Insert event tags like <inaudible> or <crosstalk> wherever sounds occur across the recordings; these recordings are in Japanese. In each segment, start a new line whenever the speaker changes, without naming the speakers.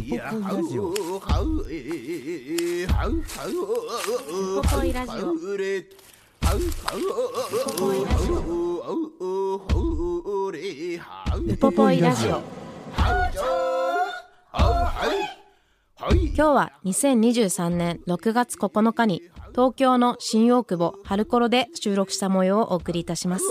ウポポイラジオ。
ウポポイラジオ。ウポポイラジオ。今日は2023年6月9日に東京の新大久保春コロで収録した模様をお送りいたします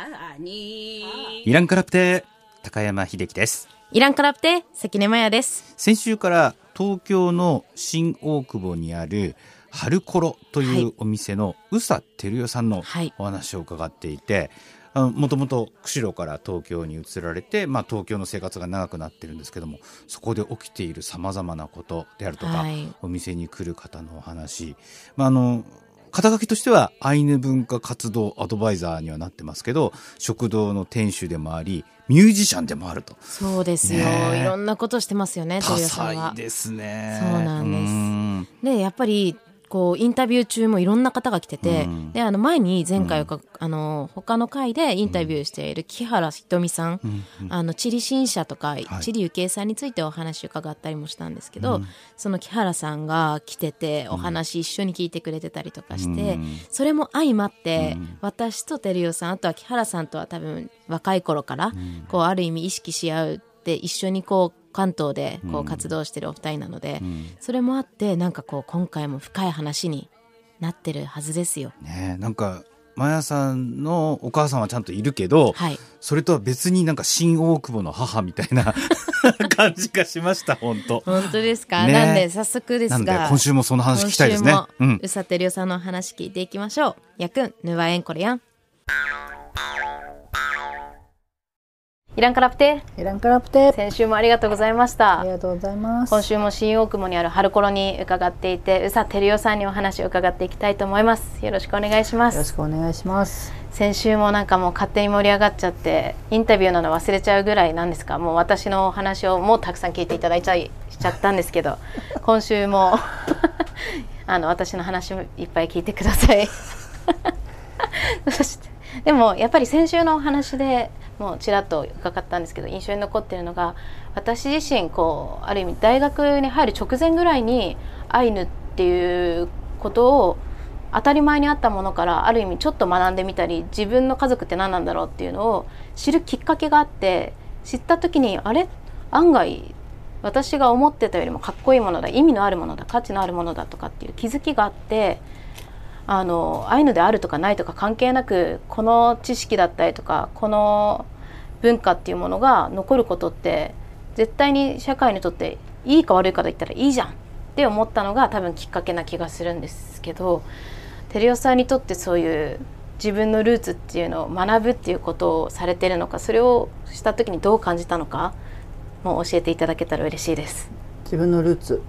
イランカラプテ高山秀樹です。
イランカラプテ関根麻也です。
先週から東京の新大久保にある春コロというお店の宇佐照代さんの
はい。
お話を伺っていて、もともと釧路から東京に移られて、まあ、東京の生活が長くなってるんですけどもそこで起きているさまざまなことであるとか、
はい。
お店に来る方のお話、まあ、あの肩書きとしてはアイヌ文化活動アドバイザーにはなってますけど食堂の店主でもありミュージシャンでもあると。
そうですよ、
ね。え
いろんなことしてますよね照
多
代さんは。
彩ですね。
そうなんです。
ん。
でやっぱりこうインタビュー中もいろんな方が来てて、
うん。
であの前に前回か、あの他の回でインタビューしている木原ひとみさん、
うん。うん。
あの地理新社とか、
い。
地理ゆきえさんについてお話を伺ったりもしたんですけど、その木原さんが来ててお話一緒に聞いてくれてたりとかして、
うん。
それも相まって、
うん。
私と照代さんあとは木原さんとは多分若い頃から、こうある意味意識し合うって一緒にこう関東でこう活動してるお二人なので、
うん。
それもあってなんかこう今回も深い話になってるはずですよ。
ねなんかマヤさんのお母さんはちゃんといるけど、
はい、
それとは別になんか新大久保の母みたいな <laughs> 感じがしました本当。
本当ですか、
ね
なんで早速です
なんで
が
今週もその話聞きたいですね。うん。
も宇佐照代さんの話聞いていきましょう。やくんぬわえんこれやんイランカラプテ。
イランカラプテ。
先週もありがとうございました。
ありがとうございます。
今週も新大久保にある春コロに伺っていて宇佐照代さんにお話を伺っていきたいと思います。よろしくお願いしま
よろし
す
くお願いします。
先週もなんかもう勝手に盛り上がっちゃってインタビューなの忘れちゃうぐらいなんですか？もう私のお話をもうたくさん聞いていただいちゃいしちゃったんですけど <laughs> 今週もあの私の話もいっぱい聞いてください。<laughs> そしてでもやっぱり先週のお話でもうちらっと伺ったんですけど印象に残ってるのが私自身こうある意味大学に入る直前ぐらいにアイヌっていうことを当たり前にあったものからある意味ちょっと学んでみたり自分の家族って何なんだろうっていうのを知るきっかけがあって知った時にあれ？案外私が思ってたよりもかっこいいものだ意味のあるものだ価値のあるものだとかっていう気づきがあってあのアイヌであるとかないとか関係なくこの知識だったりとかこの文化っていうものが残ることって絶対に社会にとっていいか悪いかと言ったらいいじゃんって思ったのが多分きっかけな気がするんですけど照代さんにとってそういう自分のルーツっていうのを学ぶっていうことをされてるのかそれをした時にどう感じたのかも教えていただけたら嬉しいです。
自分のルーツ。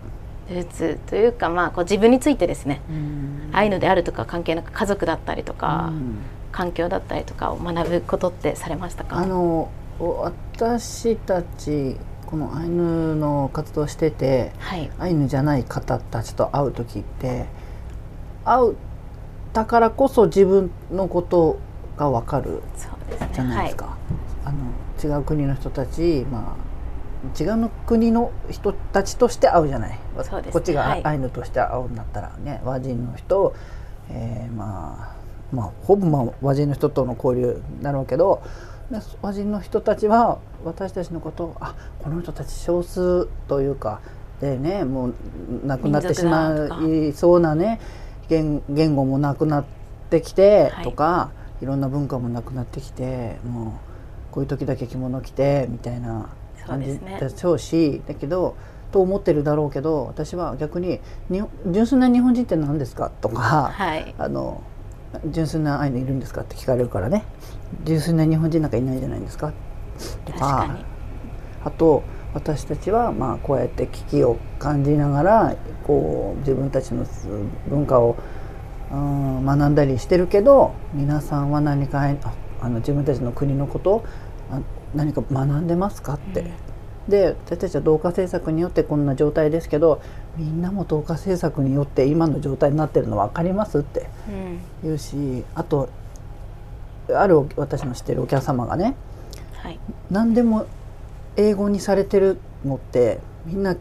ルーツというかまあこう自分についてですね。
うん。
アイヌであるとか関係なく家族だったりとか、
うん。
環境だったりとかを学ぶことってされましたか？
あの私たちこのアイヌの活動してて
はい。
アイヌじゃない方たちと会う時って会うだからこそ自分のことがわかるじゃないですか、あの違う国の人たち、まあ、違うの国の人たちとして会うじゃない、
ね。
こっち
はい。
がアイヌとして会うんだったらね。和人の人、えーまあまあほぼまあ和人の人との交流になるけどで和人の人たちは私たちのことをあこの人たち少数というかでねもう亡くなってしまいそうなね。言言語もなくなってきて
はい。
とか、い、ろんな文化もなくなってきてもうこういう時だけ着物着てみたいな感じ
で
しょうしだけどと思ってるだろうけど私は逆に日本純粋な日本人って何ですかとか、
はい。
あの純粋なアイヌいるんですかって聞かれるからね。純粋な日本人なんかいないじゃないですか。と
確かに。
あと私たちはまあこうやって危機を感じながらこう自分たちの文化を、うん、学んだりしてるけど皆さんは何かああの自分たちの国のこと何か学んでますかって。で私たちは同化政策によってこんな状態ですけどみんなも同化政策によって今の状態になってるの分かりますって
うん。
言うしあとある私の知ってるお客様がね
はい。
何でも英語にされてるのってみんな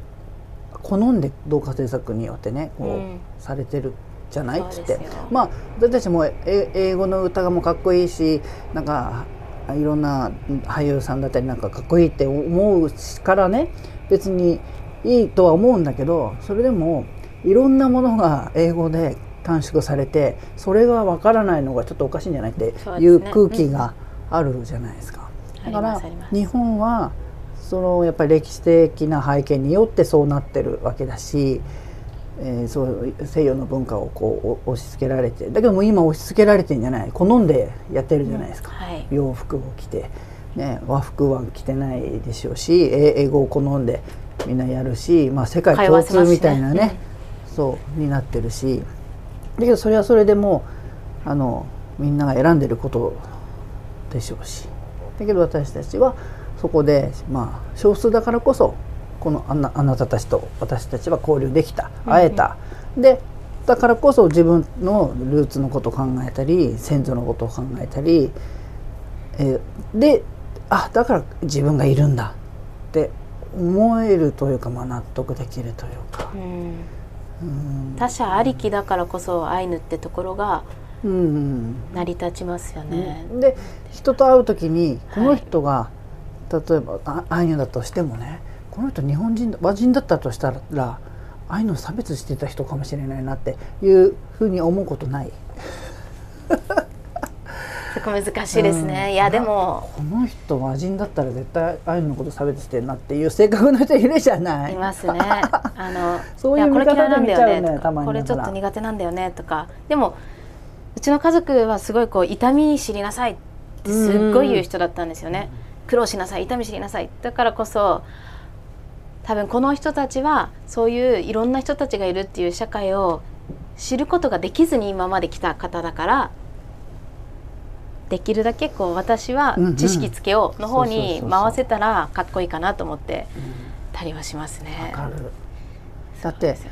好んで同化政策によってねこう、
うん。
されてるじゃないっつってまあ私たちもえ英語の歌がもかっこいいしなんかいろんな俳優さんだったりなんかかっこいいって思うからね別にいいとは思うんだけどそれでもいろんなものが英語で短縮されてそれがわからないのがちょっとおかしいんじゃないっていう空気があるじゃないですか。だから日本はそのやっぱり歴史的な背景によってそうなってるわけだし、えーそう西洋の文化をこうお押し付けられてだけどもう今押し付けられてんじゃない。好んでやってるじゃないですか、
はい。
洋服を着て、ね、和服は着てないでしょうしえ英語を好んでみんなやるし、まあ、世界共通みたいなねそうになってるし。だけどそれはそれでもうあのみんなが選んでることでしょうし。だけど私たちはそこでまあ少数だからこそこのあなあなたたちと私たちは交流できた会えた、でだからこそ自分のルーツのことを考えたり先祖のことを考えたり、えーであだから自分がいるんだって思えるというか、まあ、納得できるというか。
うん。
うん。
他者ありきだからこそアイヌってところが
うんうん。
成り立ちますよね。
で人と会う時にこの人が、例えばあアイヌだとしてもねこの人日本人だ和人だったとしたらアイヌを差別してた人かもしれないなっていうふうに思うことない？<laughs>
そこ難しいですね。
うん。
いやでも。
この人和人だったら絶対アイヌのこと差別してるなっていう性格の人いるじゃない？
いますね。<laughs> あの
そういう
やこれ
見方
嫌いなんだよ
で見ちゃうよ
ねこれちょっと苦手なんだよねとか。でもうちの家族はすごいこう痛み知りなさいってすっごい言う人だったんですよね。苦労しなさい痛み知りなさい。だからこそ多分この人たちはそういういろんな人たちがいるっていう社会を知ることができずに今まで来た方だからできるだけこう私は知識つけようの方に回せたらかっこいいかなと思ってたりはしますね。
わかる。だって
そうですよ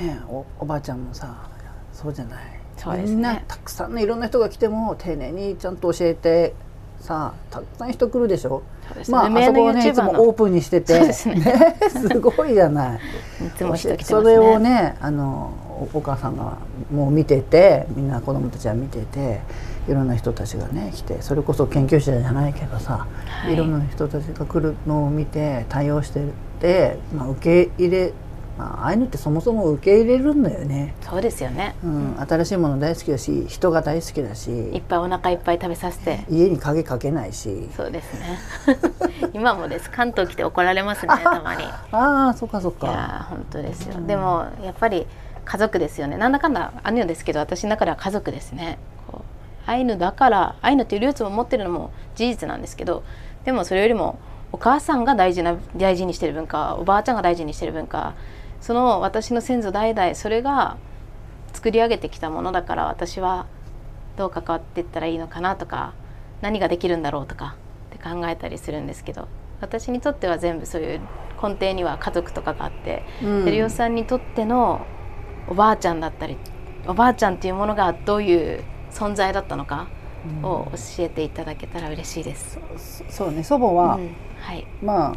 ね。
ねおおばあちゃんもさそうじゃない。
そうですね。
みんなたくさんのいろんな人が来ても丁寧にちゃんと教えてさたくさん人来るでしょまああそこはねいつも
の。
オープンにしてて。
すね。
ね <laughs> すごいじゃない。それをねあのおお母さんがもう見ててみんな子供たちは見てていろんな人たちがね来てそれこそ研究者じゃないけどさ、
はい。
い、ろんな人たちが来るのを見て対応してて、まあ、受け入れ、まあ、ああいうのってそもそも受け入れるんだよね、
そうですよね。
うん、新しいもの大好きだし人が大好きだ
いっ
し
ぱいお腹いっぱい食べさせて。
家に鍵かけないし
そうですね。<laughs> 今もです。関東来て怒られますね。たまに。い
ああそっかそっか
やー本当ですよ。でもやっぱり家族ですよね。なんだかんだアイヌですけど、私の中では家族ですね。アイヌだからアイヌっていうルーツを持ってるのも事実なんですけど、でもそれよりもお母さんが大事な大事にしてる文化、おばあちゃんが大事にしてる文化、その私の先祖代々それが作り上げてきたものだから私はどう関わっていったらいいのかなとか何ができるんだろうとかって考えたりするんですけど私にとっては全部そういう根底には家族とかがあって、
うん。
照代さんにとってのおばあちゃんだったりおばあちゃんっていうものがどういう存在だったのかを教えていただけたら嬉しいです。
そそうね祖母は、
うん。はい、
まあ、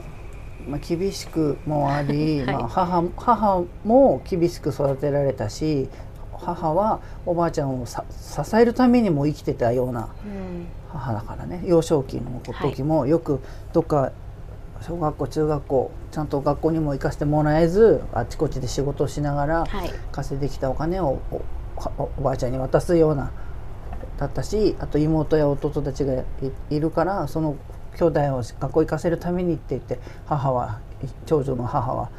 まあ厳しくもあり、
はい。
まあ、母母も厳しく育てられたし母はおばあちゃんをさ支えるためにも生きてたような
うん。
母だからね。幼少期の時もよくどっか小学校中学校ちゃんと学校にも行かせてもらえずあちこちで仕事をしながら
はい。
稼いできたお金をおばあちゃんに渡すようなだったしあと妹や弟たちがいいるからその兄弟を学校行かせるためにって言って母は長女の母は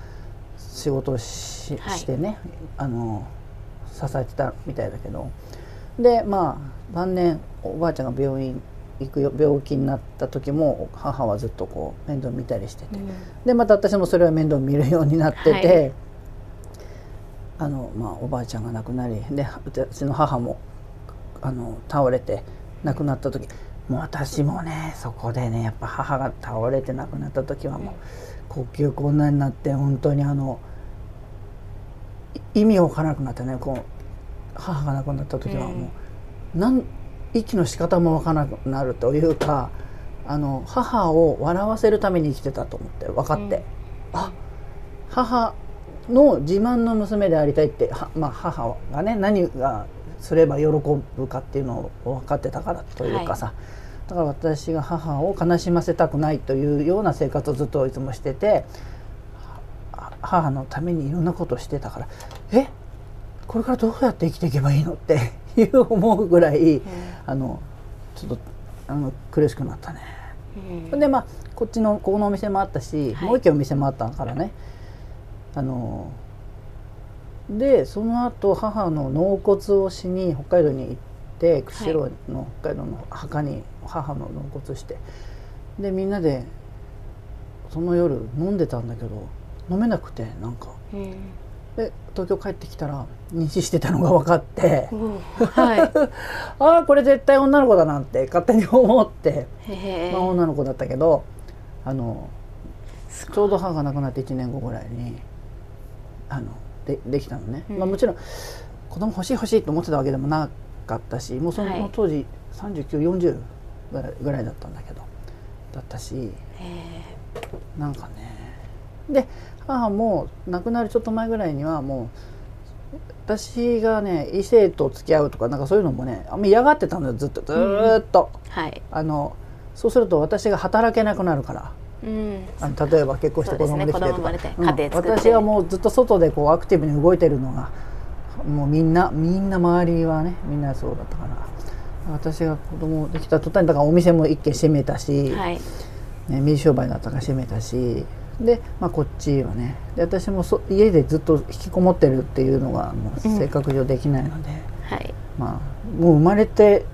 仕事をし,、
はい。
してねあの支えてたみたいだけど。でまあ晩年おばあちゃんが病院行くよ病気になった時も母はずっとこう面倒見たりしてて、でまた私もそれは面倒見るようになってて、
はい。
あのまあおばあちゃんが亡くなりで私の母もあの倒れて亡くなった時もう私もねそこでねやっぱ母が倒れて亡くなった時はもう呼吸困難になって本当にあのい意味をわからなくなってねこう母が亡くなった時はもう、なん息の仕方もわからなくなるというかあの母を笑わせるために生きてたと思って分かって、あ母の自慢の娘でありたいっては、まあ、母がね何がすれば喜ぶかっていうのを分かってたからというかさ、だから私が母を悲しませたくないというような生活をずっといつもしてては母のためにいろんなことをしてたからえ？これからどうやって生きていけばいいの？って <laughs> いう思うぐらい、あのちょっとあの苦しくなったね。
うん。
でまあこっちのここのお店もあったし、
はい。
もう一軒お店もあったからね。あのでその後母の納骨をしに北海道に行って釧路の北海道の墓に母の納骨してでみんなでその夜飲んでたんだけど飲めなくてなんか。
うん
で東京帰ってきたら妊娠してたのが分かって。
お <laughs> はい。
ああこれ絶対女の子だなんて勝手に思って。まあ、女の子だったけどあのちょうど母が亡くなって1年後ぐらいにあのでできたのね、
うん。
まあ、もちろん子供欲しい欲しいと思ってたわけでもなかったしもうその,、
はい。
当時3940ぐらいぐらいだったんだけどだったし
へ
なんかね。で母も亡くなるちょっと前ぐらいにはもう私がね異性と付き合うとかなんかそういうのもねあんま嫌がってたのよずっと。ずーっと。
えはい。
あのそうすると私が働けなくなるから
うん。
あの例えば結婚して子供できてとか、
ね。
うん。私はもうずっと外でこうアクティブに動いてるのがもうみんなみんな周りはねみんなそうだったから。私が子供できた途端にだからお店も一軒閉めたし、
はい。
ね、水商売だったから閉めたし。で、まあ、こっちはね。で私もそ家でずっと引きこもってるっていうのがもう性格上できないので。
はい。
まあ、もう生まれて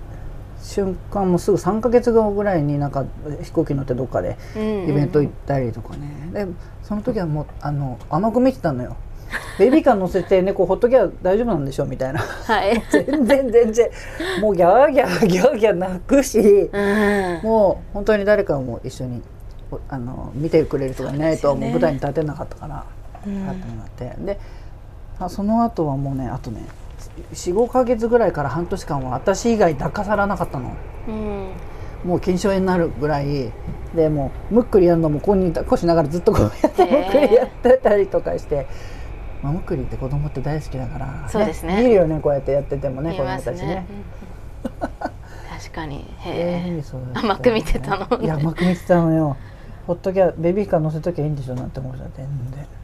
瞬間もうすぐ3ヶ月後ぐらいになんか飛行機乗ってどっかでイベント行ったりとかね、でその時はもうあの甘く見てたのよ。ベビーカー乗せて猫ほっときゃ大丈夫なんでしょみたいな。
はい。
全然全然。もうギャーギャーギャーギャー泣くし
うん
もう本当に誰かも一緒におあの見てくれる人がいないと
ね
もう舞台に立てなかったから
うん。
立ってもらって。であその後はもうねあとね45ヶ月ぐらいから半年間は私以外抱かさらなかったの。
うん。
もう腱鞘炎になるぐらいでもうむっくりやるのもここにこしながらずっとこうやってむっくりやってたりとかして、まあ、むっくりって子供って大好きだから、
そうですね。
見るよねこうやってやっててもね子供たちね。
うん確かに。へ
にそう
甘く見てたの。ね
いや甘く見てたのよ。ほっときゃベビーカー乗せときゃいいんでしょなんて思ってた全然。
え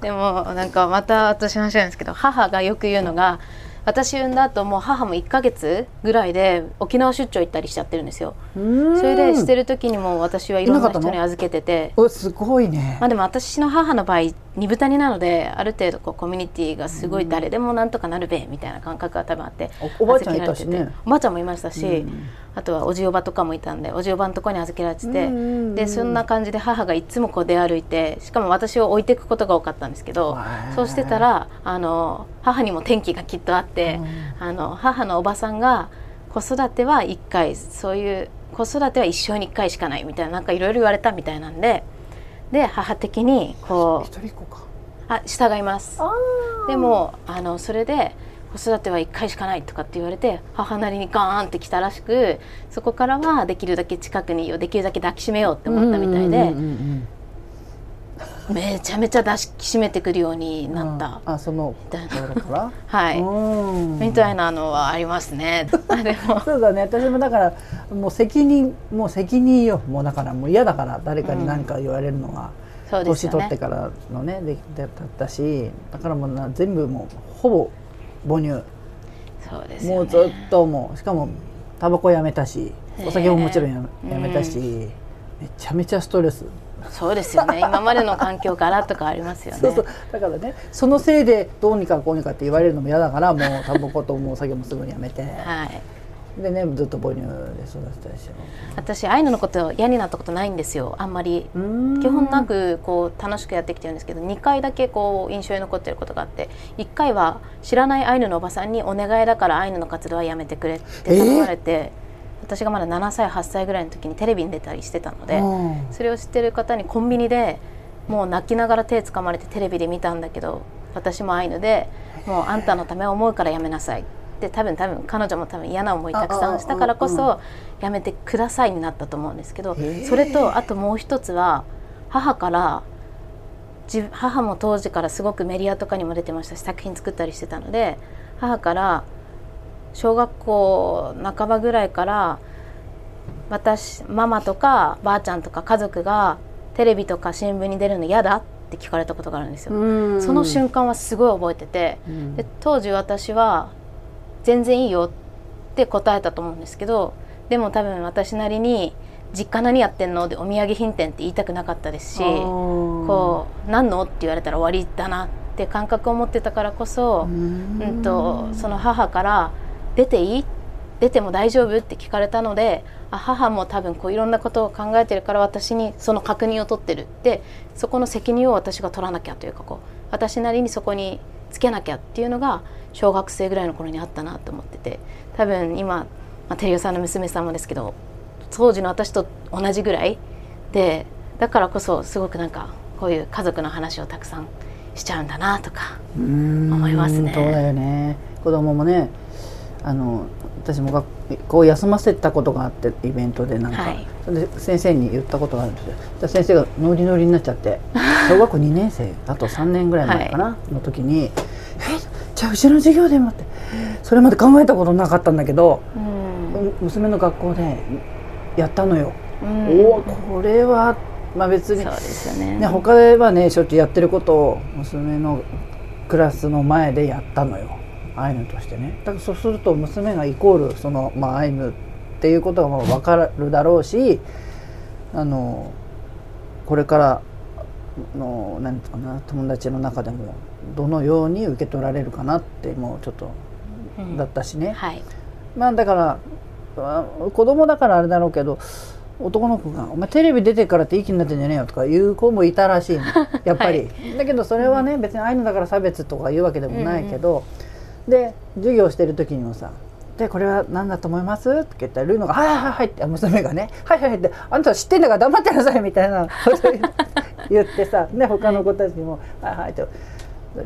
でもなんかまた私の話なんですけど母がよく言うのが私産んだ後もう母も1ヶ月ぐらいで沖縄出張行ったりしちゃってるんですよ。
そ
それでしてる時にも私はいろん
いな
人に預けてて。
おすごいね。
まあでも私の母の場合二豚になのである程度こうコミュニティがすごい誰でもなんとかなるべみたいな感覚が多分あって
おおばあちゃんいたしね。
おばあちゃんもいましたし、
うん。
あとはおじおばとかもいたんでおじおばのところに預けられてて、でそんな感じで母がいつもこう出歩いてしかも私を置いていくことが多かったんですけどそうしてたらあの母にも転機がきっとあって、あの母のおばさんが子育ては1回そういう子育ては一生に1回しかないみたいななんかいろいろ言われたみたいなんでで母的にこう
一人っ子か。
あ従います。でもあのそれで子育ては1回しかないとかって言われて母なりにガーンってきたらしくそこからはできるだけ近くにいようできるだけ抱きしめようって思ったみたいで、
うんうんうんうん
めちゃめちゃ抱きしめてくるようになった、
あその <laughs>
はい、
うん。
みたいなのはありますね。<laughs> あでも。
そうだね。私もだからもう責任もう責任よ。もうだからもう嫌だから誰かに何か言われるのが、
そうですよ
年取って
ね
からのねでだったしだからもうな全部もうほぼ母乳。
そうですよね。
もうずっともうしかもタバコやめたしお酒ももちろんやめ
うん
やめたし、めちゃめちゃストレス
そうですよね。今までの環境ガラッと変わりますよね。
そうそう。だからねそのせいでどうにかこうにかって言われるのも嫌だからもうタバコともうお酒もすぐにやめて、
はい。
でねずっと母乳で育てたでしょ
私アイヌのこと嫌になったことないんですよ。あんまり。基本なくこう楽しくやってきてるんですけど2回だけこう印象に残ってることがあって1回は知らないアイヌのおばさんに「お願いだからアイヌの活動はやめてくれ」って頼まれて、私がまだ7歳8歳ぐらいの時にテレビに出たりしてたので
うん。
それを知ってる方にコンビニでもう泣きながら手つかまれてテレビで見たんだけど私もアイヌでもうあんたのためを思うからやめなさいって多分多分彼女も多分嫌な思いたくさんしたからこ
あああ
そやめてくださいになったと思うんですけどそれとあともう一つは母から自母も当時からすごくメディアとかにも出てましたし作品作ったりしてたので母から小学校半ばぐらいから私ママとかばあちゃんとか家族がテレビとか新聞に出るの嫌だって聞かれたことがあるんですよ。
うん
その瞬間はすごい覚えてて、
うん
で当時私は全然いいよって答えたと思うんですけどでも多分私なりに「実家何やってんの?」でお土産品店って言いたくなかったですしこう「何の?」って言われたら終わりだなって感覚を持ってたからこそ、
うん
うん、とその母から「出ていい?」出ても大丈夫？って聞かれたのであ母も多分こういろんなことを考えてるから私にその確認を取ってる。でそこの責任を私が取らなきゃというかこう私なりにそこにつけなきゃっていうのが小学生ぐらいの頃にあったなと思ってて多分今、まあ、テリオさんの娘さんもですけど当時の私と同じぐらいでだからこそすごくなんかこういう家族の話をたくさんしちゃうんだなとか
うん
思いますね。
そうだよね。子供もねあの私も学校休ませたことがあってイベントでなんか、
はい。
先生に言ったことがあるんですよ。じゃあ先生がノリノリになっちゃって <laughs> 小学校2年生あと3年ぐらい前かな、の時に「えじゃあうちの授業でも」ってそれまで考えたことなかったんだけど、
うん。
娘の学校でやったのよ。
うん。
おおこれはまあ別に
そうですよね。
ね、他ではねしょっちゅうやってることを娘のクラスの前でやったのよアイヌとしてね。だからそうすると娘がイコールその、まあ、アイヌっていうことがまあ分かるだろうしあのこれからの何て言うかな友達の中でもどのように受け取られるかなってもうちょっと
うん。
だったしね、
はい。
まあだからあ子供だからあれだろうけど男の子が「お前テレビ出てからっていい気になってんじゃねえよ」とか言う子もいたらしいの。やっぱり、<laughs> だけどそれはね別にアイヌだから差別とか言うわけでもないけど、で授業してる時にもさ「でこれは何だと思います?」って言ったらルーノが「はいはいはいはい」って娘がね「はいはいはい」って「あんたは知ってんだか？ら黙ってなさい」みたいなこと言ってさで他の子たちにも「はいはい」って。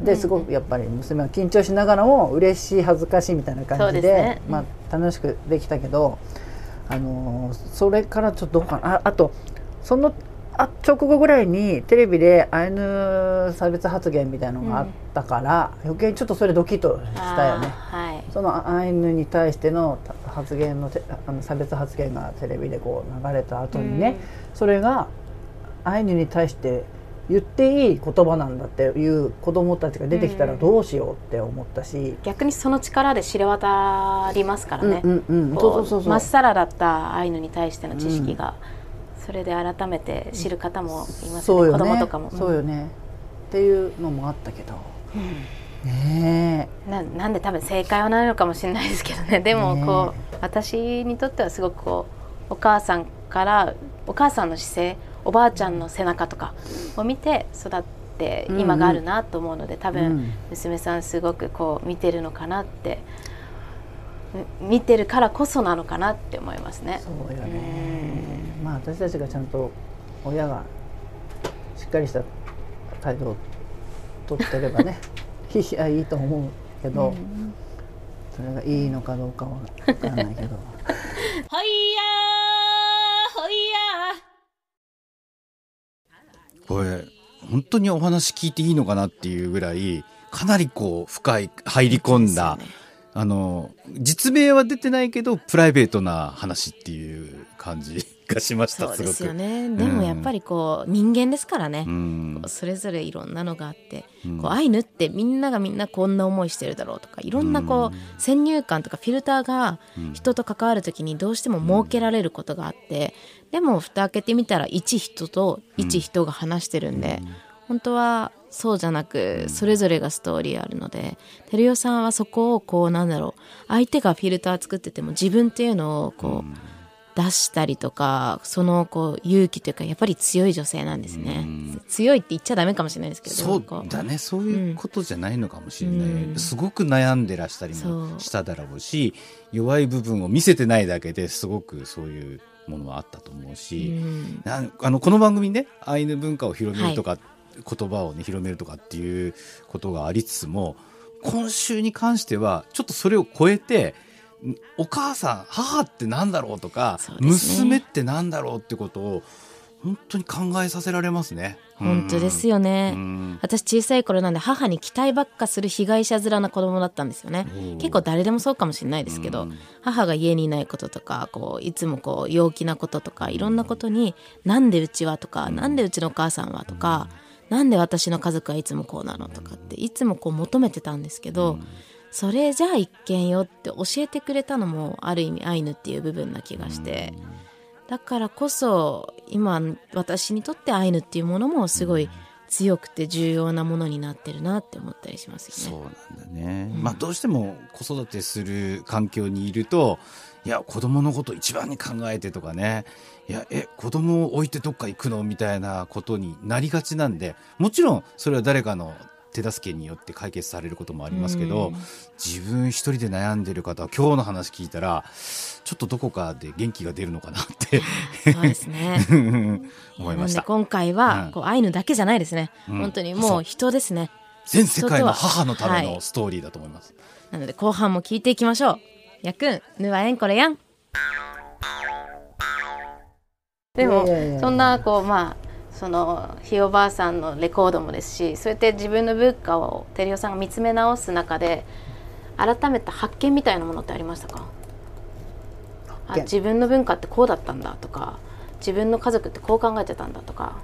ですごくやっぱり娘は緊張しながらも嬉しい恥ずかしいみたいな
そ
感じで
うですね
まあ、楽しくできたけど、あのーそれからちょっとどうかなああとそのあ直後ぐらいにテレビでアイヌ差別発言みたいのがあったから、余計にちょっとそれドキッとしたよね。
はい。
そのアイヌに対しての発言のてあの差別発言がテレビでこう流れた後にね、それがアイヌに対して言っていい言葉なんだっていう子供たちが出てきたらどうしようって思ったし、
逆にその力で知れ渡りますからね、
うんうんうん
こ
そうそうそうそう。
まっさらだったアイヌに対しての知識が、それで改めて知る方もいますよね。
ね。
供とかも。
そうよね。っていうのもあったけど、ね
ななんで多分正解はないのかもしれないですけどね。でも
ね
こう、私にとってはすごくこうお母さんからお母さんの姿勢おばあちゃんの背中とかを見て育って今があるなと思うので、多分、
うん。
娘さんすごくこう見てるのかなってみ見てるからこそなのかなって思いますね。
そうよねまあ私たちがちゃんと親がしっかりした態度を取ってればね <laughs> いやいいと思うけど、それがいいのかどうかは分からないけど。
ほいやーほいや
これ本当にお話聞いていいのかなっていうぐらいかなりこう深い入り込んだ、
ね。
あの実名は出てないけどプライベートな話っていう感じがしました
そうです。よね。でもやっぱりこう人間ですからね、
うん。
それぞれいろんなのがあって、
うん。
こうアイヌってみんながみんなこんな思いしてるだろうとかいろんなこう、先入観とかフィルターが人と関わる時にどうしても設けられることがあって、でも蓋開けてみたら一人と一人が話してるんで、本当はそうじゃなくそれぞれがストーリーあるので照代さんはそこをこうなんだろう相手がフィルター作ってても自分っていうのをこう、出したりとかそのこう勇気というかやっぱり強い女性なんですね、強いって言っちゃダメかもしれないですけど
そうだね。そういうことじゃないのかもしれない、
うん。
すごく悩んでらしたりもしただろうし弱い部分を見せてないだけですごくそういうものはあったと思うし、
うん。
なんあのこの番組ねアイヌ文化を広めるとか、言葉をね広めるとかっていうことがありつつも今週に関してはちょっとそれを超えてんお母さん母ってなんだろうとか、
ね
娘ってなんだろうってことを本当に考えさせられますね。
本当ですよね、
うん
私小さい頃なんで母に期待ばっかする被害者面な子供だったんですよね結構誰でもそうかもしれないですけど、
うん
母が家にいないこととかこういつもこう陽気なこととかいろんなことに「なんでうちは?」とか「なんでうちのお母さんは?」とか「なんで私の家族はいつもこうなの?」とかっていつもこう求めてたんですけど、それじゃあ一見よって教えてくれたのもある意味アイヌっていう部分な気がして、だからこそ今私にとってアイヌっていうものもすごい強くて重要なものになってるなって思ったりします
そ
よ
う
ね。
なんだね、まあどうしても子育てする環境にいるといや子供のこと一番に考えてとかね。いやえ子供を置いてどっか行くの？みたいなことになりがちなんでもちろんそれは誰かの手助けによって解決されることもありますけど、
うん。
自分一人で悩んでる方は今日の話聞いたらちょっとどこかで元気が出るのかなって <laughs>
そうですね。<laughs>
思いました。
今回は、
うん。
こうアイヌだけじゃないですね、
うん。
本当にもう人ですね。
全世界の母のための
はい。
ストーリーだと思います、
なので後半も聞いていきましょう。やっくんぬわえんこれやん。でもそんなこうまあそのひいおばあさんのレコードもですしそうやって自分の文化を照代さんが見つめ直す中で改めた発見みたいなものってありましたか？あ自分の文化ってこうだったんだとか自分の家族ってこう考えてたんだとか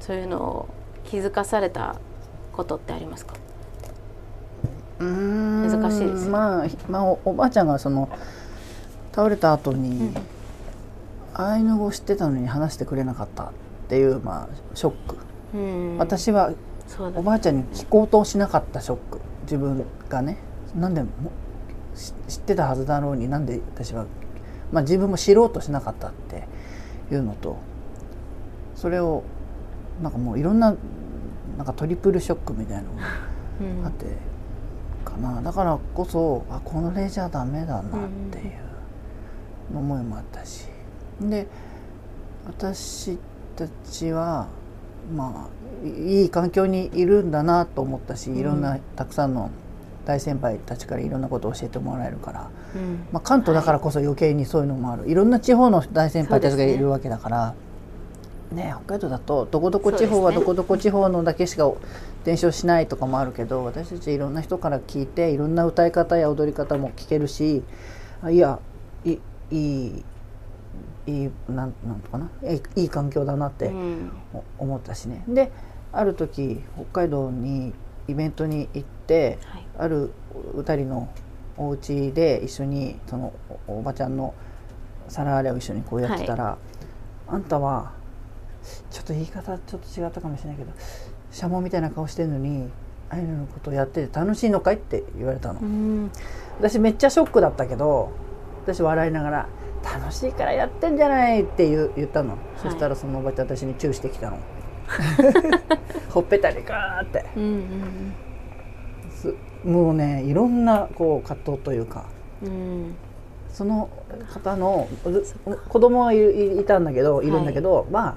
そういうのを気づかされたことってありますか？
うーん。
難しいですよ
まあ、まあ、おおばあちゃんがその倒れた後に、アイヌ語を知ってたのに話してくれなかったっていう、まあ、ショック、
うん。
私はおばあちゃんに聞こうとしなかったショック。自分がねなんで知ってたはずだろうになんで私は、まあ、自分も知ろうとしなかったっていうのとそれをなんかもういろんななんかトリプルショックみたいなのが
うん。
あってかな。だからこそあこの例じゃダメだなっていう思いもあったしで私たちはまあいいい環境にいるんだなと思ったしいろんなたくさんの大先輩たちからいろんなことを教えてもらえるから、
うん。
まあ、関東だからこそ余計にそういうのもある、い、ろんな地方の大先輩たちがいるわけだから。ね、北海道だとどこどこ地方はどこどこ地方のだけしか伝承しないとかもあるけど私たちいろんな人から聞いていろんな歌い方や踊り方も聞けるしあいやいいいいいなんなんとかないいいい環境だなって思ったしね。である時北海道にイベントに行って、
はい。
ある歌りのお家で一緒にそのおおばちゃんの皿洗いを一緒にこうやってたら、あんたはちょっと言い方ちょっと違ったかもしれないけどシャモみたいな顔してるのにアイヌのことをやってて楽しいのかい？って言われたの、
うん。
私めっちゃショックだったけど私笑いながら「楽しいからやってんじゃない」って言う言ったの、そしたらそのおばちゃん私にチューしてきたの。<laughs> ほっぺたにガーって。
うんうん
すもうねいろんなこう葛藤というか。
うん。
その方のう子供はいいいたんだけどい。るんだけど、まあ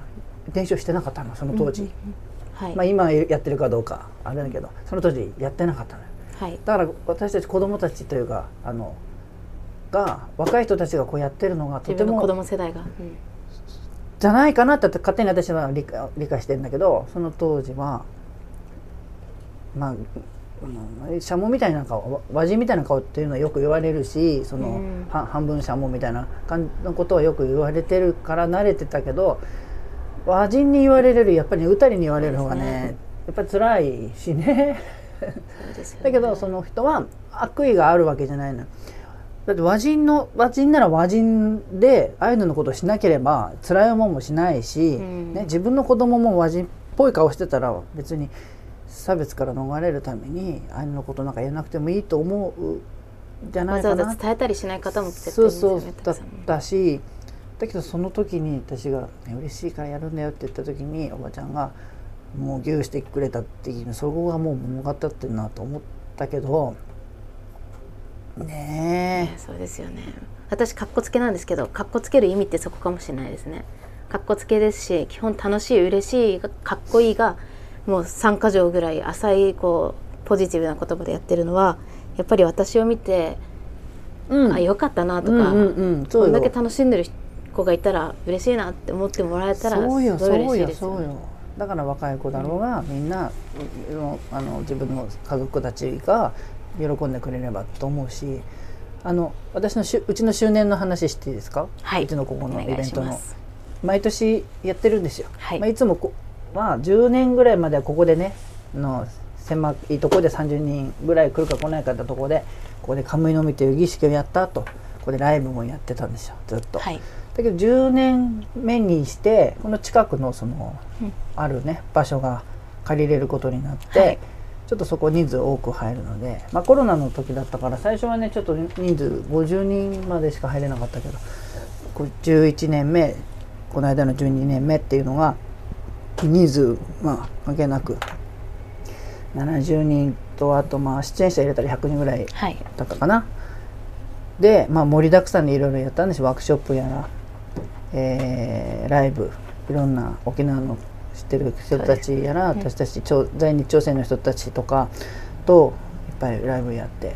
伝承してなかったのその当時、
はい、
まあ今やってるかどうかあれだけどその当時やってなかったのよ。
はい。
だから私たち子供たちというかあのが若い人たちがこうやってるのがとて
自分の子
も
供世代が、うん
じゃないかなって勝手に私は理解理解してるんだけどその当時はまあうんシャモみたいな顔和人みたいな顔っていうのはよく言われるしその、
うん。
は半分シャモみたいな感じのことはよく言われてるから慣れてたけど和人に言われるよりやっぱり歌りに言われる方がね
ね。
やっぱり辛いしね。
ね。<laughs>
だけどその人は悪意があるわけじゃないのよだって和人の和人なら和人でアイヌのことをしなければ辛い思いもしないし、
うん。
ね、自分の子供も和人っぽい顔してたら別に差別から逃れるためにアイヌのことなんか言えなくてもいいと思うじゃないかな。
わざわざ伝えたりしない方も絶対い
そう
ますよね
そうだっ
たくさん
たしだけどその時に私が、ね「嬉しいからやるんだよ」って言った時におばちゃんがもう牛してくれたっていうそこがもう物語ってるなと思ったけどねえ。
そうですよね。私かっこつけなんですけどかっこつける意味ってそこかもしれないですね。かっこつけですし基本楽しい嬉しいかっこいいがもう3か条ぐらい浅いこうポジティブな言葉でやってるのはやっぱり私を見て、
うん。
あよかったなとか、
うんうんうん。そうよ。
こんだけ楽しんでる子がいたら嬉しいなって思ってもらえたらすごい
そうよそう
嬉しい
よ
ですよね。
だから若い子だろうが、みんなうんあの自分の家族たちが喜んでくれればと思うしあの私のしゅうちの周年の話していいですか、
はい。う
ちのここのイベントの。毎年やってるんですよ、
はい。
まあ、いつもこまあ10年ぐらいまではここでねあの狭いところで30人ぐらい来るか来ないかってところでここでカムイのみという儀式をやった後ここでライブもやってたんですよずっと。
はい。
だけど10年目にしてこの近くのその、
うん。
あるね場所が借りれることになって、
はい
ちょっとそこ人数多く入るので、まあ、コロナの時だったから最初はねちょっと人数50人までしか入れなかったけどこう11年目この間の12年目っていうのが人数まあ関係なく70人とあとまあ出演者入れたら100人ぐらい
はい
だったかな。で、まあ、盛りだくさんでいろいろやったんです。ワークショップやら、えーライブいろんな沖縄の知ってる人たちやら、私たち朝在日朝鮮の人たちとかといっぱいライブやって。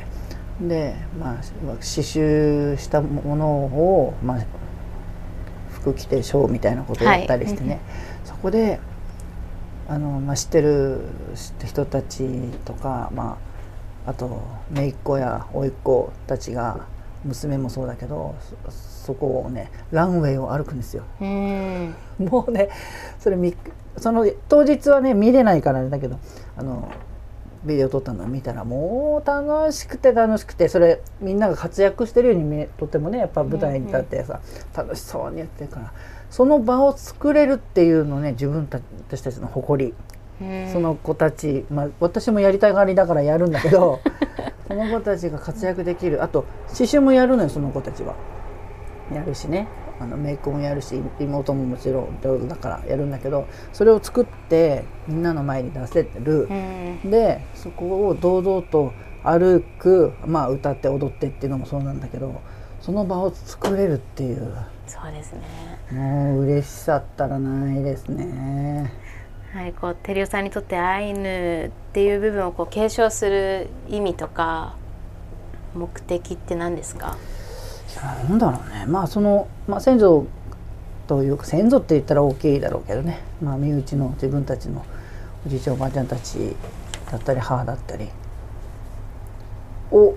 で、まあ、刺繍したものを、まあ、服着てショーみたいなことをやったりしてね、
はい。
そこであの、まあ、知ってる人たちとか、まあ、あと姪っ子や甥っ子たちが娘もそうだけどそそこをねランウェイを歩くんですよ。
う
もうねそれみその当日はね見れないからだけどあのビデオ撮ったのを見たらもう楽しくて楽しくてそれみんなが活躍してるように見えとてもねやっぱ舞台に立ってさ、楽しそうにやってるからその場を作れるっていうのね自分た私たちの誇り。
うん
その子たち、まあ、私もやりたがりだからやるんだけど <laughs> その子たちが活躍できるあと刺繍もやるのよその子たちは。やるしね。あのメイクもやるし妹ももちろん上手だからやるんだけどそれを作ってみんなの前に出せる。
う。ん。
でそこを堂々と歩く、まあ、歌って踊ってっていうのもそうなんだけどその場を作れるっていう。
そうですね。
もう嬉しさったらないですね。
はい、こう照代さんにとってアイヌっていう部分をこう継承する意味とか目的って何ですか？
なんだろうね。まあその、まあ、先祖というか先祖って言ったら大きいだろうけどね、まあ、身内の自分たちのおじいちゃんおばあちゃんたちだったり母だったりを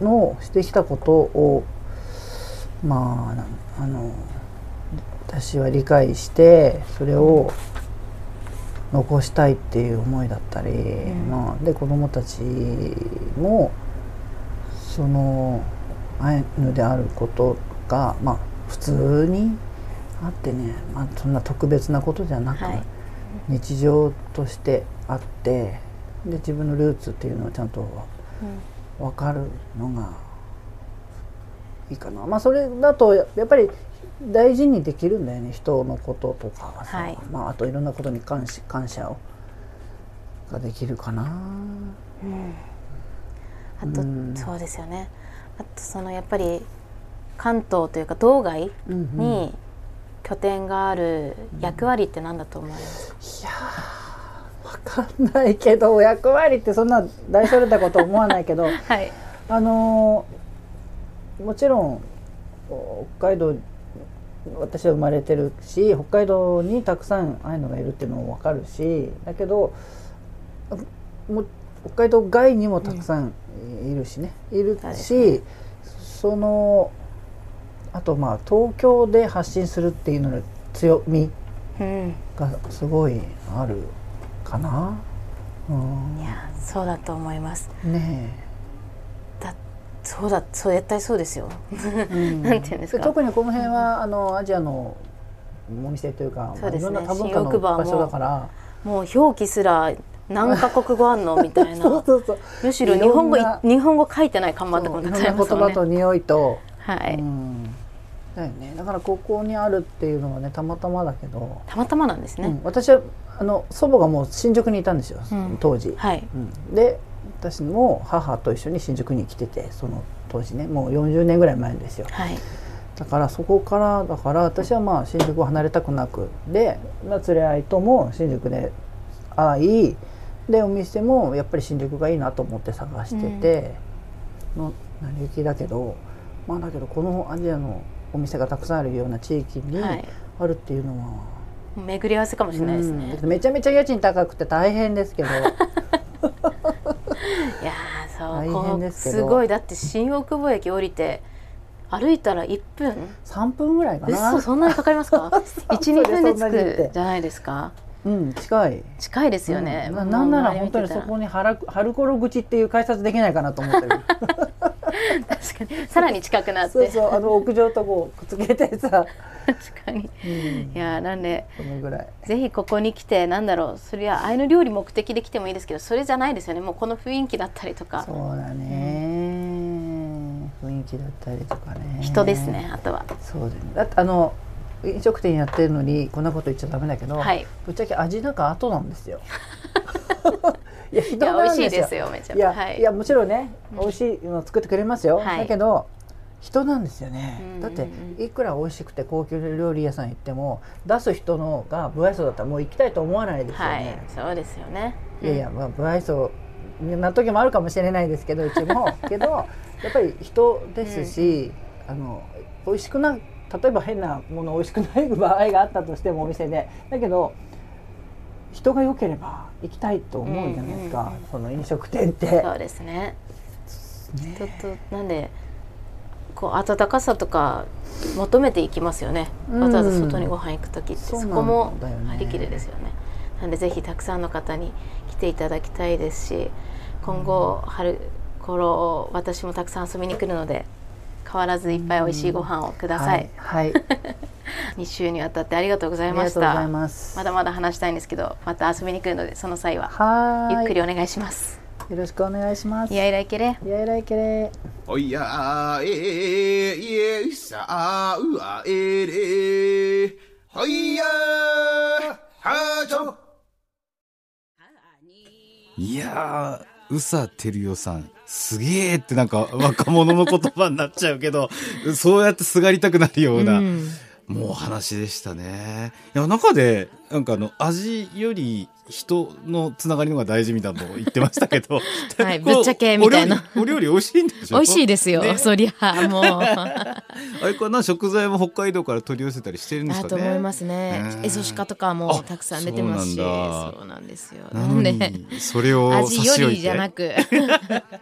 のしてきたことをまああの私は理解してそれを残したいっていう思いだったり、
ん。
まあ、で子供たちもそのアイヌであることがまあ普通にあってね、まあ、そんな特別なことじゃなく、
はい。
日常としてあってで自分のルーツっていうのをちゃんと分かるのがいいかな。まあそれだとやっぱり大事にできるんだよね人のこととかはさ、
はい。
まあ、あといろんなことに感謝感謝をができるかな。
あと、
うん。
そうですよねあとそのやっぱり関東というか道外
うんうん。
に拠点がある役割って何だと思われますか、
いやーわかんないけど役割ってそんな大それたこと思わないけど <laughs>
はい。
あのーもちろんお北海道私は生まれてるし北海道にたくさんああいうのがいるっていうのも分かるしだけども北海道外にもたくさんいるしね、いるしそのあとまあ東京で発信するっていうのの強み
うん。
がすごいあるかな。うん。
いやそうだと思います。
ね
だそうだそう絶対そうですよ。
え、うん。<laughs>
なんていうんですか。
特にこの辺はあのアジアのお店というか
そうですね。
まあいろんな多文化の場所だから。
もう表記すら何カ国語あんの？みたい <laughs>
そう
な
そうそう。
むしろ日本語日本語書いてない看板とかもたくさんありますもんね
匂いと、
はい、
うん。だよね。だからここにあるっていうのはねたまたまだけど、
たまたまなんですね、
うん。私はあの祖母がもう新宿にいたんですよ、
うん。
当時、
はい。
うん。で私も母と一緒に新宿に来ててその当時ね。もう40年ぐらい前ですよ。
はい。
だからそこからだから私はまあ新宿を離れたくなく。で、まあ、連れ合いとも新宿で会いでお店もやっぱり新宿がいいなと思って探してて、の成り行きだけどまあだけどこのアジアのお店がたくさんあるような地域に
はい。
あるっていうのは、
巡り合わせかもしれないですね、
うんめちゃめちゃ家賃高くて大変ですけど。<laughs>
いやーそう
大変ですけど。
すごいだって新大久保駅降りて歩いたら1分
？3分ぐらいかな
嘘そんなにかかりますか12分で着くじゃないですか
うん近い。
近いですよね、
うん。なんなら本当にそこにハラハルコロ口っていう改札できないかなと思ってる。<laughs>
確かに。さらに近くなって。
そうそうあの屋上とこうくっつけてさ、<laughs>
確かに。
うん。
いやーなんで。
そのぐらい。
ぜひここに来てなんだろう。それはアイヌ料理目的で来てもいいですけどそれじゃないですよね。もうこの雰囲気だったりとか。
そうだね、雰囲気だったりとかね。
人ですねあとは。
そうだよね。だってあの飲食店やってるのにこんなこと言っちゃダメだけど、
はい。
ぶっちゃけ味なんか後なんですよ。<laughs> いや人
いや
なんですよ。
美味しいですよめちゃ
いや、
はい。
い、やもちろんね美味しいの作ってくれますよ、
はい。
だけど人なんですよね、
うんうんうん。
だっていくら美味しくて高級料理屋さん行っても出す人のが不愛想だったらもう行きたいと思わないですよ
はい
ね、
そうですよね。
い、やいや、まあ、不愛想な時もあるかもしれないですけどうちも。<laughs> けどやっぱり人ですし、あの美味しくな例えば変なもの美味しくない場合があったとしてもお店で。だけど人が良ければ行きたいと思うじゃないですか、
うんうんうん。
その飲食店って。
そうですね。
ね。
ちょっとなんでこう温かさとか求めていきますよね、
うん。
わざわざ外にご飯行く時って
そ
こも
だよね。
張り切るですよね。なんでぜひたくさんの方に来ていただきたいですし今後春頃私もたくさん遊びに来るので変わらずいっぱい美味しいご飯をください、
はい、はい、<laughs>
2週にわたってありがとうござ
あ
いました。
りがとうございます。
まだまだ話したいんですけどまた遊びに来るのでその際はゆっくりお願いします。
よろしくお願いします。
いやいらいけれ。
いやいらいけれ。
おやええいさあうあえれほいやはちょ。いやー、宇佐照代さん、すげえってなんか若者の言葉になっちゃうけど、そうやってすがりたくなるような、
うん
もうお話でしたね。いや、中で、なんかあの、味より人のつながりの方が大事みたいなのを言ってましたけど、<laughs>
はいぶっちゃけみたいな。
お料理 <laughs> 美味しいんでしょ
美味しいですよ、
ね。
そりゃもう。<laughs>
あれかな食材も北海道から取り寄せたりしてるんですかね。
だと思いますね。
ね
エゾシカとかもたくさん出てますし。
あそうなん
ですよ。
なの
で
に、それを差
味よりじゃなく。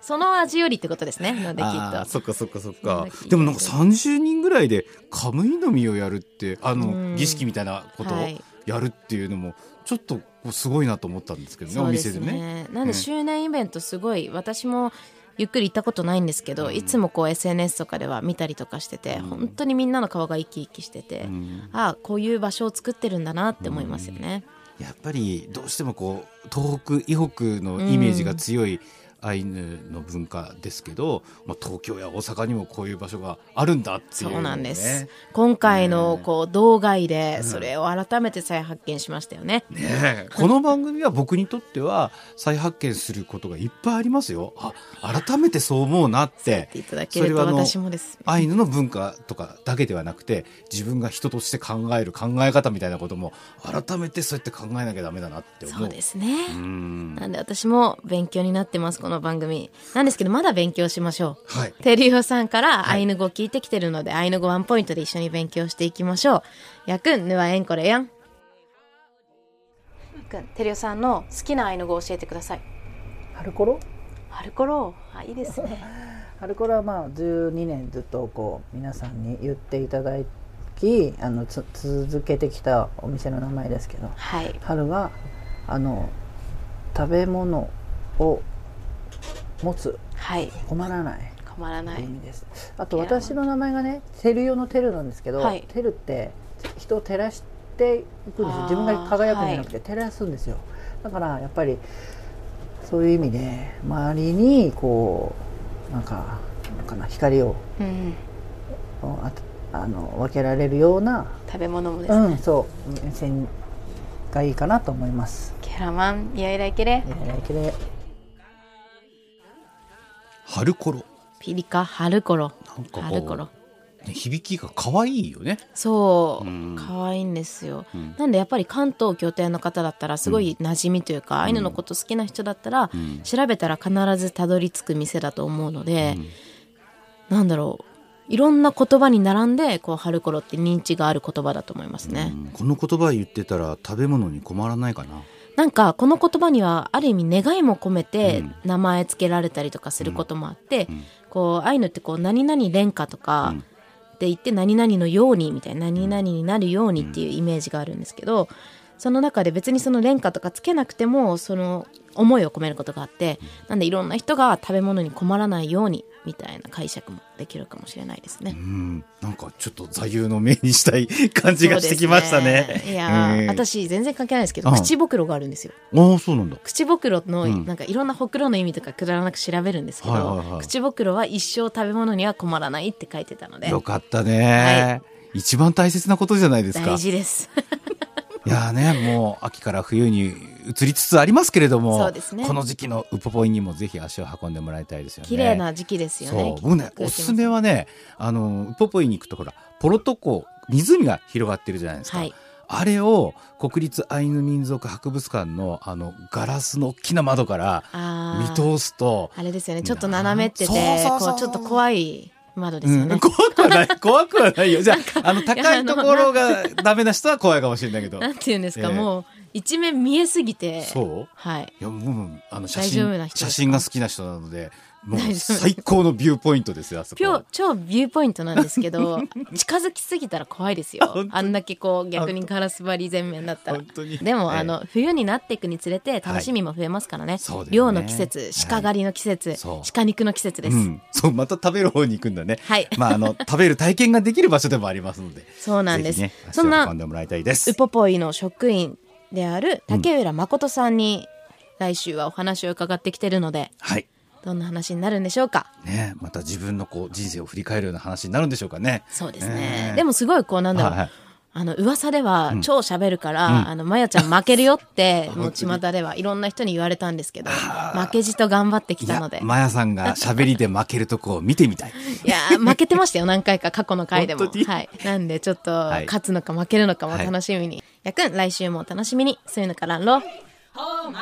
その味よりってことですね。のできっと。
そっかそっかそっか。
気。
でもなんか30人ぐらいでカムイの実をやるって、あの、
うん。
儀式みたいなこと？を
はい
やるっていうのも、ちょっとすごいなと思ったんですけどね、お
そうです
店でね。
ねなんで周年イベントすごい私もゆっくり行ったことないんですけど、
うん。
いつもこう SNS とかでは見たりとかしてて、
うん。
本当にみんなの顔が生き生きしてて、
うん。
ああこういう場所を作ってるんだなって思いますよね。
やっぱりどうしてもこう東北以北のイメージが強いアイヌの文化ですけど、まあ、東京や大阪にもこういう場所があるんだっていう、ね、
そうなんです。今回の
ね
こう道外で
うん
それを改めて再発見しましたよね。
ねえこの番組は僕にとっては再発見することがいっぱいありますよ。あ改めてそう思うなって
いただけると
それはあの
私もです。
アイヌの文化とかだけではなくて自分が人として考える考え方みたいなことも改めてそうやって考えなきゃダメだなって思う。
そうですね。
うん
なんで私も勉強になってますこの番組。なんですけどまだ勉強しましょう。
はい。
テリオさんから
はい
アイヌ語聞いてきてるので、アイヌ語ワンポイントで一緒に勉強していきましょう。やくんぬはえんこれやん。
くんテリオさんの好きなアイヌ語を教えてください
春コロ？
春コロあいいですね <laughs>
春コロはまあ12年ずっとこう皆さんに言っていただきあのつ続けてきたお店の名前ですけど
はい
春はあの食べ物を持つ。
はい。
困らない。
困らない。
意味です。あと私の名前がねテル用のテルなんですけど、
はい。
テルって人を照らしていくんですよ。自分が輝くんじゃなくて照らすんですよ。だからやっぱりそういう意味で周りにこうなんかなんかな光を
うん。
ああの分けられるような、
食べ物もですね。
うん、そう目線がいいかなと思います。
Keraman iairai-kire
いやいやきれい
春コロ。
ピリカ春コロ。
なんか
春コロ。
ね響きが可愛いよね。
そう
うん。
可愛いんですよ、
うん。
なんでやっぱり関東拠点の方だったらすごい馴染みというか、アイヌのこと好きな人だったら、
ん。
調べたら必ずたどり着く店だと思うので、なんだろう。いろんな言葉に並んでこう春コロって認知がある言葉だと思いますね、
うん。この言葉言ってたら食べ物に困らないかな。
なんかこの言葉にはある意味願いも込めて
うん。
名前付けられたりとかすることもあって、
ん。
こうアイヌってこう何々廉価とか
うん。
って言って何々のようにみたいな何々になるようにっていうイメージがあるんですけどその中で別にその廉価とかつけなくてもその思いを込めることがあってなんでいろんな人が食べ物に困らないようにみたいな解釈もできるかもしれないですね
う。ん、なんかちょっと座右の銘にしたい感じがしてきましたね。
そうですいやー、
うん
私全然関係ないですけど
うん
口袋があるんですよ。
ああ、そうなんだ。
口袋の
うん
なんかいろんなほくろの意味とかくだらなく調べるんですけど、
はいはいはい
口袋は一生食べ物には困らないって書いてたので
よかったね、一番大切なことじゃないですか。
大事です。
いやーね、もう秋から冬に移りつつありますけれども、
そうですね
この時期のウポポイにもぜひ足を運んでもらいたいですよね。
綺麗な時期ですよね。
そう。僕ね、おすすめはね、あの、ウポポイに行くとほら、ポロト湖、湖が広がってるじゃないですか。
はい
あれを国立アイヌ民族博物館のあのガラスの大きな窓から見通すと、
あれですよね。ちょっと斜めってて、ちょっと怖い窓ですよね。
うん、怖くはない、<laughs> 怖くはないよ。じゃあ、あの、高いところがダメな人は怖いかもしれないけど。
なんて言うんですか、
ええ
もう一面見えすぎて。
そう？
はい。
いや、もう、あの、写真写真が好きな人なので、もう最高のビューポイントですよ、あそこ
超ビューポイントなんですけど <laughs> 近づきすぎたら怖いですよ。あんだけこう逆にガラス張り全面だったら。でも、
ええ。
あの冬になっていくにつれて楽しみも増えますからね,、
そうだよね。
漁の季節鹿狩りの季節、
そう。
鹿肉の季節です、
うん。そう、また食べる方に行くんだね。
はい。
まあ、あの、食べる体験ができる場所でもありますので。
そうなんです。そんな
足を運んでもらいたいです。
ウ。ポポイの職員である竹浦誠さんに来週はお話を伺ってきてるので。
はい。
どんな話になるんでしょうか？
ねまた自分のこう、人生を振り返るような話になるんでしょうかね。
そうですね、
ねえ。
でもすごいこうなんだろう、
はいはい。
あの噂では超喋るから、
うん
あのまやちゃん負けるよって <laughs> もう巷ではいろんな人に言われたんですけど負けじと頑張ってき
いや
たので、
マヤさんが喋りで負けるとこを見てみたい。<laughs>
いやー負けてましたよ何回か過去の回でも。はい。なんでちょっと
はい。
勝つのか負けるのかも楽しみに、やくん来週もお楽しみに。そういうのからんろ
ほま